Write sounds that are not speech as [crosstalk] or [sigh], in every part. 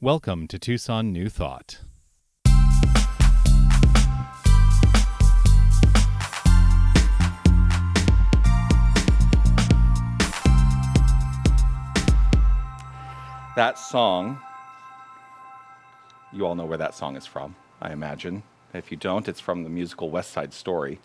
Welcome to Tucson New Thought. That song, you all know where that song is from, I imagine. If you don't, it's from the musical West Side Story.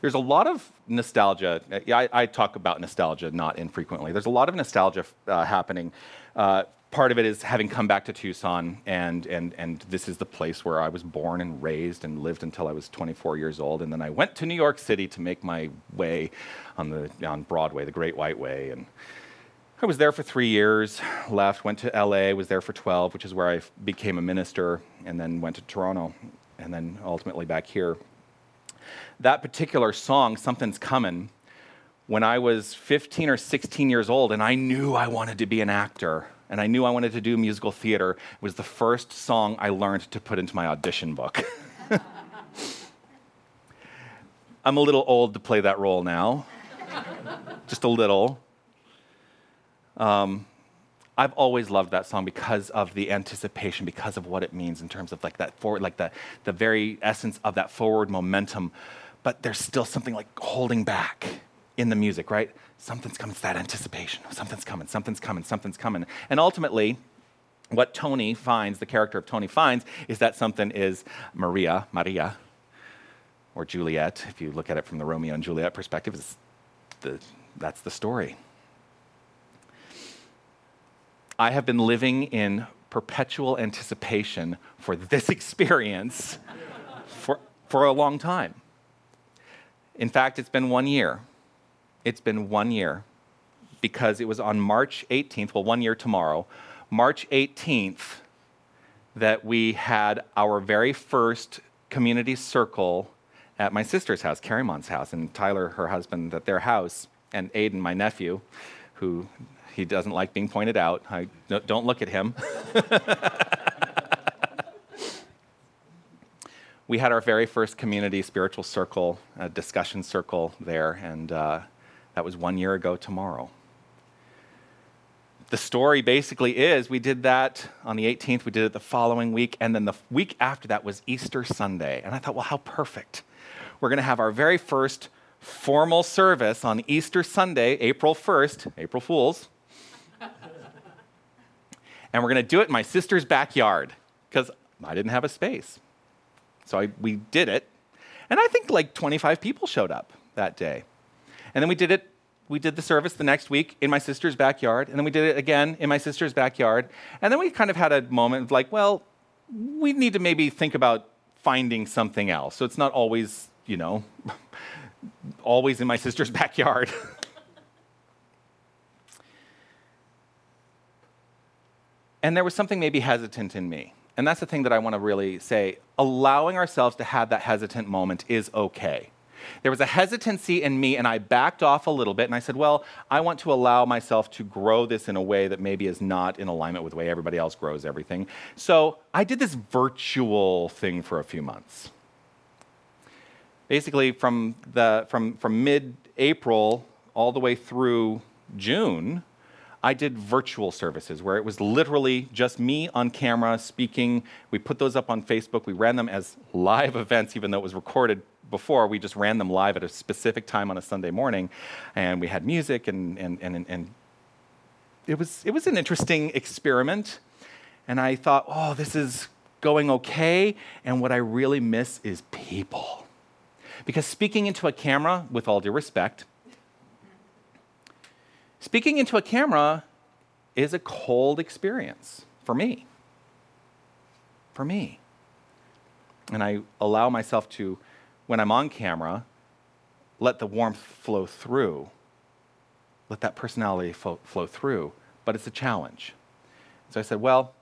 There's a lot of nostalgia. I, I, talk about nostalgia not infrequently. There's a lot of nostalgia uh, happening. Uh, part of it is having come back to Tucson, and, and, and this is the place where I was born and raised and lived until I was 24 years old. And then I went to New York City to make my way on, the, on Broadway, the Great White Way. And I was there for three years, left, went to LA, was there for 12, which is where I became a minister, and then went to Toronto, and then ultimately back here. That particular song, Something's Coming, when I was 15 or 16 years old, and I knew I wanted to be an actor, and I knew I wanted to do musical theater, was the first song I learned to put into my audition book. [laughs] I'm a little old to play that role now, [laughs] just a little. Um, I've always loved that song because of the anticipation, because of what it means in terms of like that forward, like the, the very essence of that forward momentum. But there's still something like holding back in the music, right? Something's coming. It's that anticipation. Something's coming. Something's coming. Something's coming. And ultimately, what Tony finds, the character of Tony finds, is that something is Maria, Maria, or Juliet. If you look at it from the Romeo and Juliet perspective, is the, that's the story. I have been living in perpetual anticipation for this [laughs] experience for, for a long time. In fact, it's been one year. It's been one year because it was on March 18th, well, one year tomorrow, March 18th, that we had our very first community circle at my sister's house, Carrie Mon's house, and Tyler, her husband, at their house, and Aiden, my nephew, who he doesn't like being pointed out. I, don't look at him. [laughs] we had our very first community spiritual circle, a discussion circle there, and uh, that was one year ago tomorrow. The story basically is we did that on the 18th, we did it the following week, and then the week after that was Easter Sunday. And I thought, well, how perfect. We're going to have our very first formal service on Easter Sunday, April 1st, April Fools, and we're going to do it in my sister's backyard because I didn't have a space. So I, we did it. And I think like 25 people showed up that day. And then we did it, we did the service the next week in my sister's backyard. And then we did it again in my sister's backyard. And then we kind of had a moment of like, well, we need to maybe think about finding something else. So it's not always, you know, [laughs] always in my sister's [laughs] backyard. And there was something maybe hesitant in me. And that's the thing that I want to really say. Allowing ourselves to have that hesitant moment is okay. There was a hesitancy in me, and I backed off a little bit, and I said, Well, I want to allow myself to grow this in a way that maybe is not in alignment with the way everybody else grows everything. So I did this virtual thing for a few months. Basically, from, the, from, from mid April all the way through June, I did virtual services where it was literally just me on camera speaking. We put those up on Facebook. We ran them as live [laughs] events, even though it was recorded before. We just ran them live at a specific time on a Sunday morning. And we had music, and, and, and, and it, was, it was an interesting experiment. And I thought, oh, this is going okay. And what I really miss is people. Because speaking into a camera, with all due respect, Speaking into a camera is a cold experience for me. For me. And I allow myself to, when I'm on camera, let the warmth flow through, let that personality flow, flow through. But it's a challenge. So I said, well,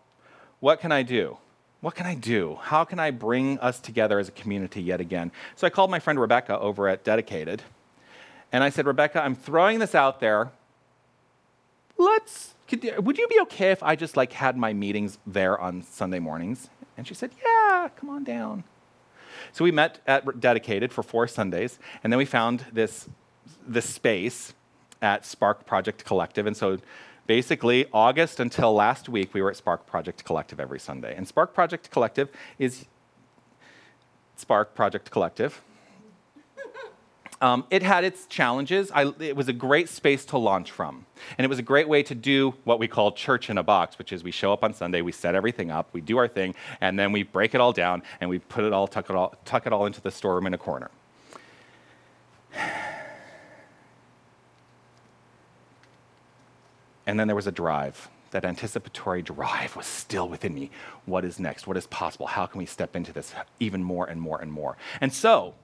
what can I do? What can I do? How can I bring us together as a community yet again? So I called my friend Rebecca over at Dedicated. And I said, Rebecca, I'm throwing this out there let's, could, would you be okay if I just like had my meetings there on Sunday mornings? And she said, yeah, come on down. So we met at Dedicated for four Sundays, and then we found this, this space at Spark Project Collective. And so basically August until last week, we were at Spark Project Collective every Sunday. And Spark Project Collective is Spark Project Collective. Um, it had its challenges. I, it was a great space to launch from. And it was a great way to do what we call church in a box, which is we show up on Sunday, we set everything up, we do our thing, and then we break it all down and we put it all, tuck it all, tuck it all into the storeroom in a corner. And then there was a drive. That anticipatory drive was still within me. What is next? What is possible? How can we step into this even more and more and more? And so,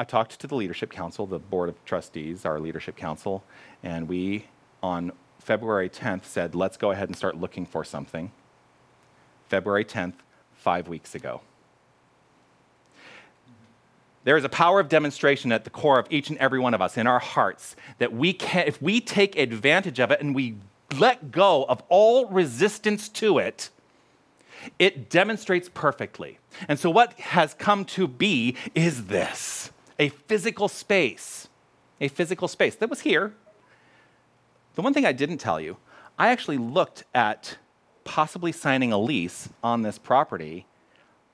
I talked to the leadership council, the board of trustees, our leadership council, and we, on February 10th, said, let's go ahead and start looking for something. February 10th, five weeks ago. There is a power of demonstration at the core of each and every one of us in our hearts that we can, if we take advantage of it and we let go of all resistance to it, it demonstrates perfectly. And so, what has come to be is this a physical space. A physical space that was here. The one thing I didn't tell you, I actually looked at possibly signing a lease on this property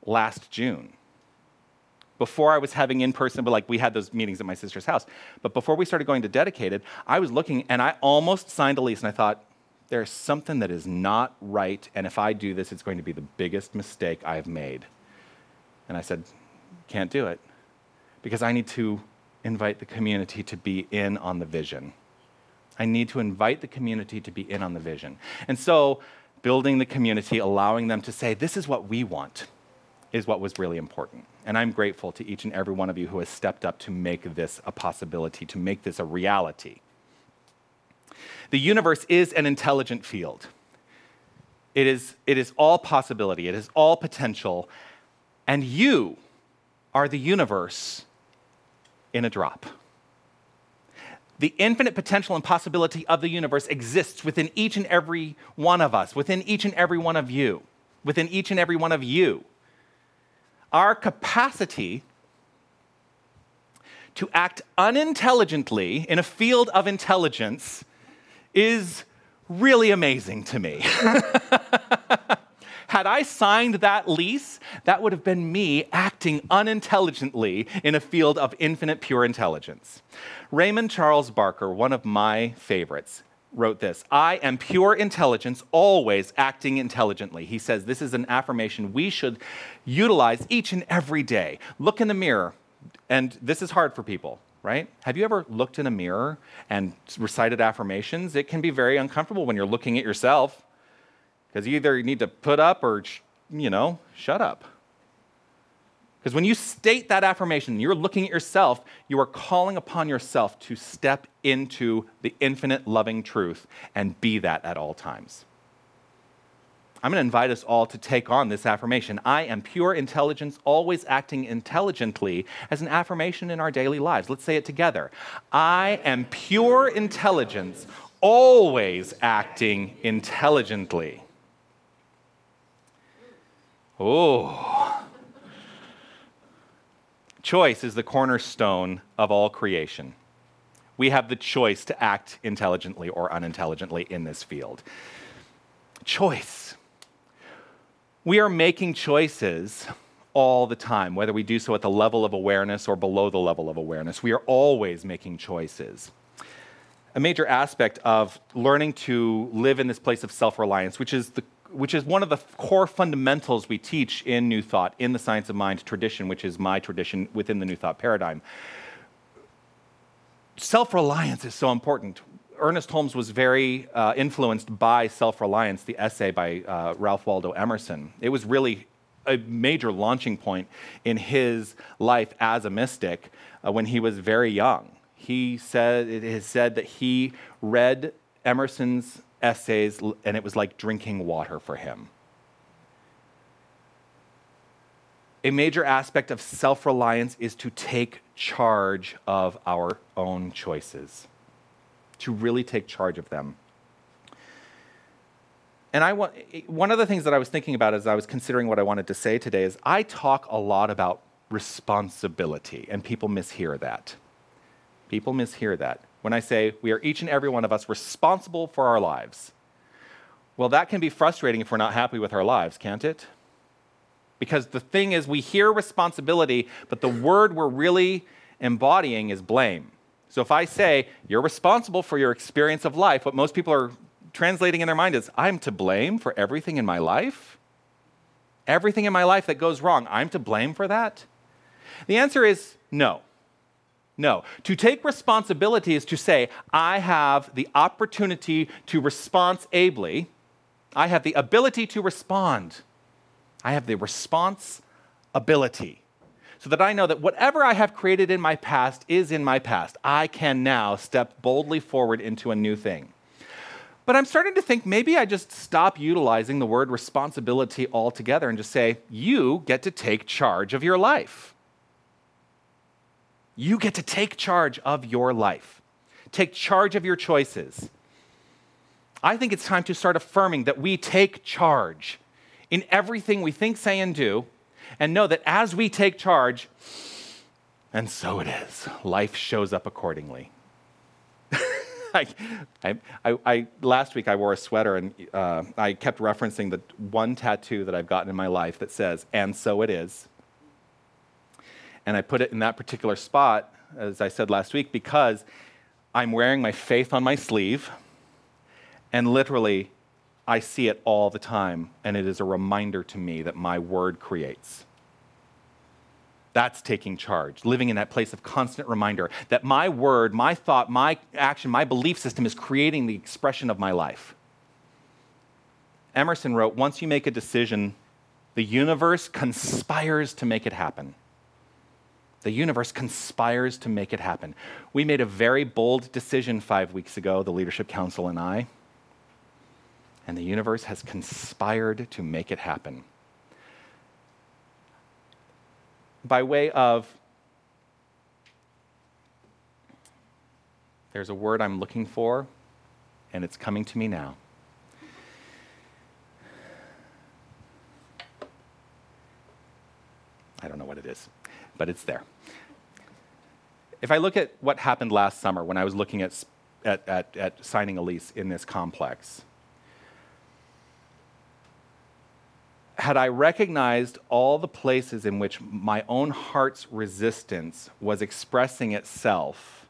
last June before I was having in person, but like we had those meetings at my sister's house. But before we started going to dedicated, I was looking and I almost signed a lease and I thought, there's something that is not right. And if I do this, it's going to be the biggest mistake I've made. And I said, can't do it because I need to invite the community to be in on the vision. I need to invite the community to be in on the vision. And so, building the community, allowing them to say, this is what we want is what was really important. And I'm grateful to each and every one of you who has stepped up to make this a possibility, to make this a reality. The universe is an intelligent field. It is, it is all possibility, it is all potential, and you are the universe in a drop. The infinite potential and possibility of the universe exists within each and every one of us, within each and every one of you, within each and every one of you our capacity to act unintelligently in a field of intelligence is really amazing to me. [laughs] Had I signed that lease, that would have been me acting unintelligently in a field of infinite pure intelligence. Raymond Charles Barker, one of my favorites, wrote this I am pure intelligence, always acting intelligently. He says this is an affirmation we should utilize each and every day. Look in the mirror, and this is hard for people, right? Have you ever looked in a mirror and recited affirmations? It can be very uncomfortable when you're looking at yourself because either you either need to put up or, you know, shut up. Because when you state that affirmation, you're looking at yourself, you are calling upon yourself to step into the infinite loving truth and be that at all times. I'm going to invite us all to take on this affirmation. I am pure intelligence, always acting intelligently, as an affirmation in our daily lives. Let's say it together. I am pure intelligence, always acting intelligently. Oh. Choice is the cornerstone of all creation. We have the choice to act intelligently or unintelligently in this field. Choice. We are making choices all the time, whether we do so at the level of awareness or below the level of awareness. We are always making choices. A major aspect of learning to live in this place of self reliance, which is the which is one of the core fundamentals we teach in New Thought, in the Science of Mind tradition, which is my tradition within the New Thought paradigm. Self reliance is so important. Ernest Holmes was very uh, influenced by Self Reliance, the essay by uh, Ralph Waldo Emerson. It was really a major launching point in his life as a mystic uh, when he was very young. He said, it is said that he read Emerson's essays, and it was like drinking water for him. A major aspect of self reliance is to take charge of our own choices, to really take charge of them. And I want, eh, one of the things that I was thinking about as I was considering what I wanted to say today is I talk a lot about responsibility, and people mishear that. People mishear that. When I say we are each and every one of us responsible for our lives. Well, that can be frustrating if we're not happy with our lives, can't it? Because the thing is, we hear responsibility, but the word we're really embodying is blame. So if I say, you're responsible for your experience of life, what most people are translating in their mind is, I'm to blame for everything in my life? Everything in my life that goes wrong, I'm to blame for that? The answer is no. No. To take responsibility is to say, I have the opportunity to respond ably. I have the ability to respond. I have the response ability so that I know that whatever I have created in my past is in my past. I can now step boldly forward into a new thing. But I'm starting to think maybe I just stop utilizing the word responsibility altogether and just say, you get to take charge of your life. You get to take charge of your life, take charge of your choices. I think it's time to start affirming that we take charge in everything we think, say, and do, and know that as we take charge, and so it is, life shows up accordingly. [laughs] I, I, I, last week I wore a sweater and uh, I kept referencing the one tattoo that I've gotten in my life that says, and so it is. And I put it in that particular spot, as I said last week, because I'm wearing my faith on my sleeve, and literally I see it all the time, and it is a reminder to me that my word creates. That's taking charge, living in that place of constant reminder that my word, my thought, my action, my belief system is creating the expression of my life. Emerson wrote Once you make a decision, the universe conspires to make it happen. The universe conspires to make it happen. We made a very bold decision five weeks ago, the Leadership Council and I and the universe has conspired to make it happen. By way of, there's a word I'm looking for, and it's coming to me now. I don't know what it is, but it's there. If I look at what happened last summer when I was looking at, at, at, at signing a lease in this complex, had I recognized all the places in which my own heart's resistance was expressing itself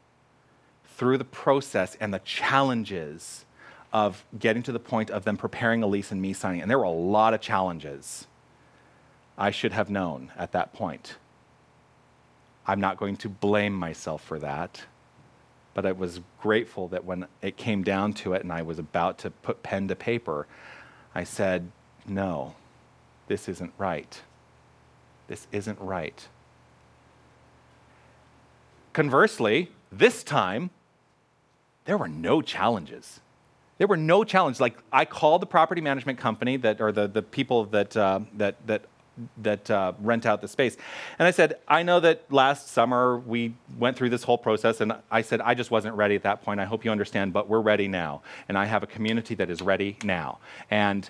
through the process and the challenges of getting to the point of them preparing a lease and me signing, and there were a lot of challenges, I should have known at that point. I'm not going to blame myself for that, but I was grateful that when it came down to it and I was about to put pen to paper, I said, no this isn't right. This isn't right. Conversely, this time, there were no challenges. There were no challenges. Like I called the property management company that, or the, the people that, uh, that, that, that uh, rent out the space. And I said, I know that last summer we went through this whole process, and I said, I just wasn't ready at that point. I hope you understand, but we're ready now. And I have a community that is ready now. And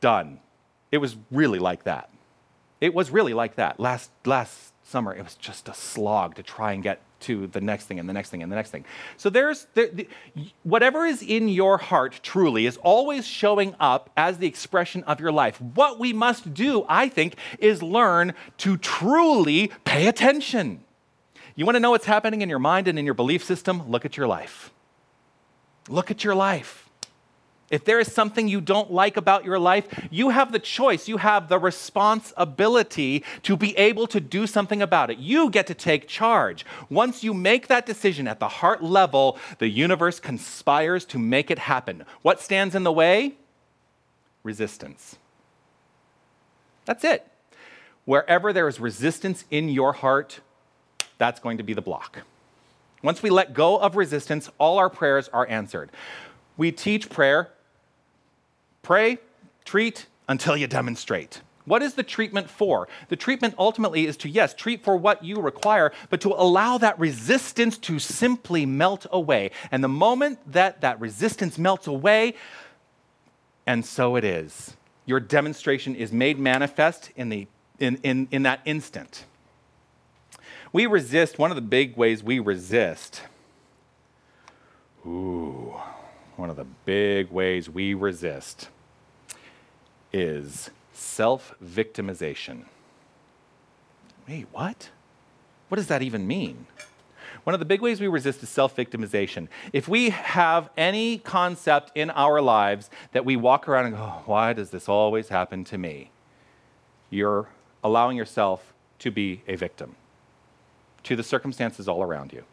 done. It was really like that. It was really like that. Last, last summer, it was just a slog to try and get to the next thing and the next thing and the next thing. So there's there, the, whatever is in your heart truly is always showing up as the expression of your life. What we must do, I think, is learn to truly pay attention. You want to know what's happening in your mind and in your belief system? Look at your life. Look at your life. If there is something you don't like about your life, you have the choice, you have the responsibility to be able to do something about it. You get to take charge. Once you make that decision at the heart level, the universe conspires to make it happen. What stands in the way? Resistance. That's it. Wherever there is resistance in your heart, that's going to be the block. Once we let go of resistance, all our prayers are answered. We teach prayer Pray, treat until you demonstrate. What is the treatment for? The treatment ultimately is to, yes, treat for what you require, but to allow that resistance to simply melt away. And the moment that that resistance melts away, and so it is, your demonstration is made manifest in, the, in, in, in that instant. We resist, one of the big ways we resist. Ooh, one of the big ways we resist is self victimization. Wait, what? What does that even mean? One of the big ways we resist is self victimization. If we have any concept in our lives that we walk around and go, why does this always happen to me? You're allowing yourself to be a victim to the circumstances all around you.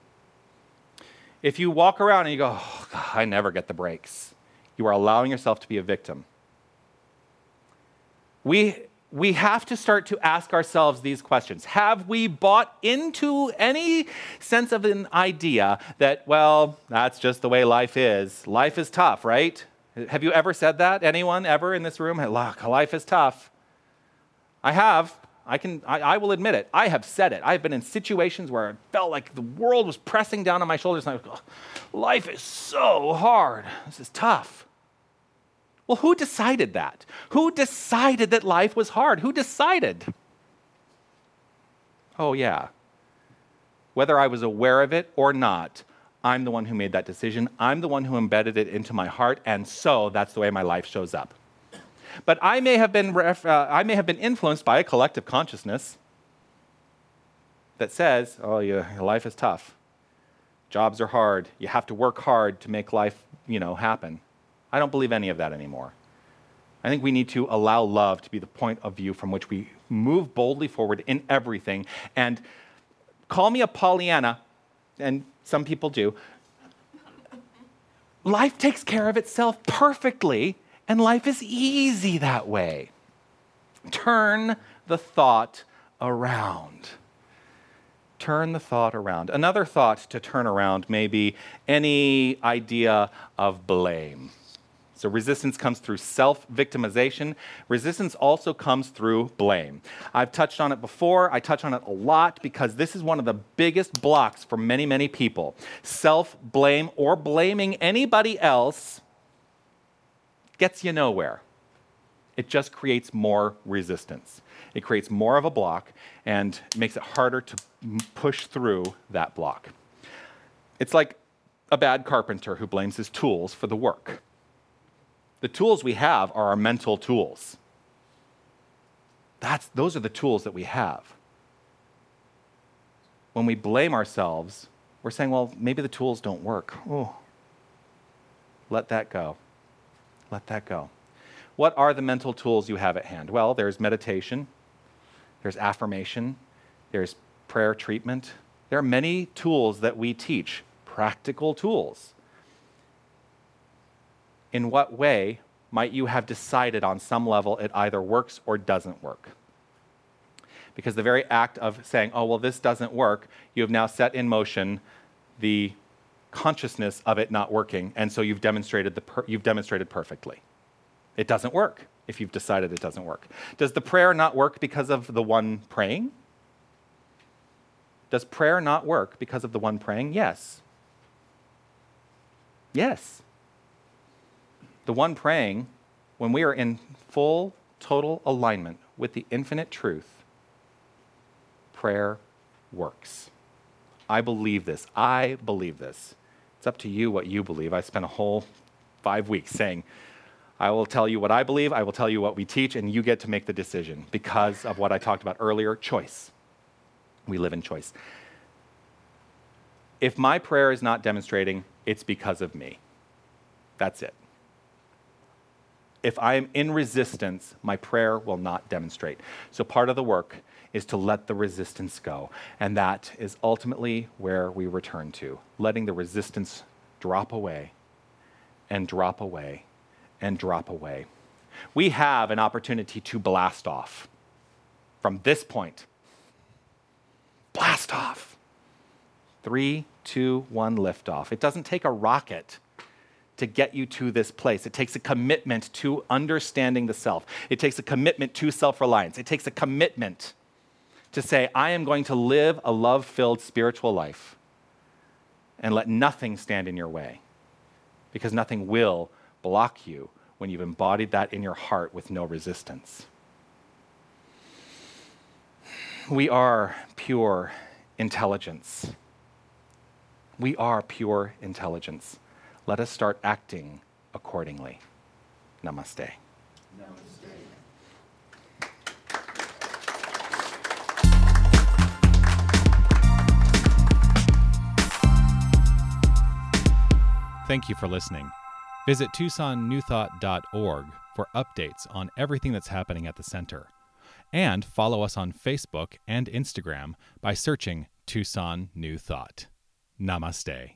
If you walk around and you go, oh, God, I never get the breaks, you are allowing yourself to be a victim. We we have to start to ask ourselves these questions. Have we bought into any sense of an idea that, well, that's just the way life is? Life is tough, right? Have you ever said that? Anyone ever in this room? Look, life is tough. I have. I can I, I, will admit it. I have said it. I've been in situations where I felt like the world was pressing down on my shoulders and I was going, life is so hard. This is tough. Well, who decided that? Who decided that life was hard? Who decided? Oh, yeah. Whether I was aware of it or not, I'm the one who made that decision. I'm the one who embedded it into my heart, and so that's the way my life shows up. But I may have been, ref- uh, I may have been influenced by a collective consciousness that says, oh, your life is tough. Jobs are hard. You have to work hard to make life, you know, happen. I don't believe any of that anymore. I think we need to allow love to be the point of view from which we move boldly forward in everything. And call me a Pollyanna, and some people do. life takes care of itself perfectly, and life is easy that way. Turn the thought around. Turn the thought around. Another thought to turn around may be any idea of blame. So resistance comes through self victimization. Resistance also comes through blame. I've touched on it before. I touch on it a lot because this is one of the biggest blocks for many, many people. Self blame or blaming anybody else gets you nowhere. It just creates more resistance. It creates more of a block and makes it harder to push through that block. It's like a bad carpenter who blames his tools for the work. The tools we have are our mental tools. That's, those are the tools that we have. When we blame ourselves, we're saying, well, maybe the tools don't work. Oh, let that go. Let that go. What are the mental tools you have at hand? Well, there's meditation, there's affirmation, there's prayer treatment. There are many tools that we teach, practical tools in what way might you have decided on some level it either works or doesn't work? Because the very act of saying, oh, well, this doesn't work, you have now set in motion the consciousness of it not working, and so you've demonstrated, the per- you've demonstrated perfectly. It doesn't work if you've decided it doesn't work. Does the prayer not work because of the one praying? Does prayer not work because of the one praying? Yes. Yes the one praying, when we are in full, total alignment with the infinite truth, prayer works. I believe this. I believe this. It's up to you what you believe. I spent a whole five weeks saying, I will tell you what I believe, I will tell you what we teach, and you get to make the decision because of what I talked about earlier choice. We live in choice. If my prayer is not demonstrating, it's because of me. That's it if I am in resistance, my prayer will not demonstrate. So part of the work is to let the resistance go. And that is ultimately where we return to, letting the resistance drop away and drop away and drop away. We have an opportunity to blast off from this point. Blast off. Three, two, one, lift off. It doesn't take a rocket to get you to this place. It takes a commitment to understanding the self. It takes a commitment to self reliance. It takes a commitment to say, I am going to live a love filled spiritual life and let nothing stand in your way because nothing will block you when you've embodied that in your heart with no resistance. We are pure intelligence. We are pure intelligence. Let us start acting accordingly. Namaste. Thank you for listening. Visit TucsonNewThought.org for updates on everything that's happening at the center. And follow us on Facebook and Instagram by searching Tucson New Thought. Namaste.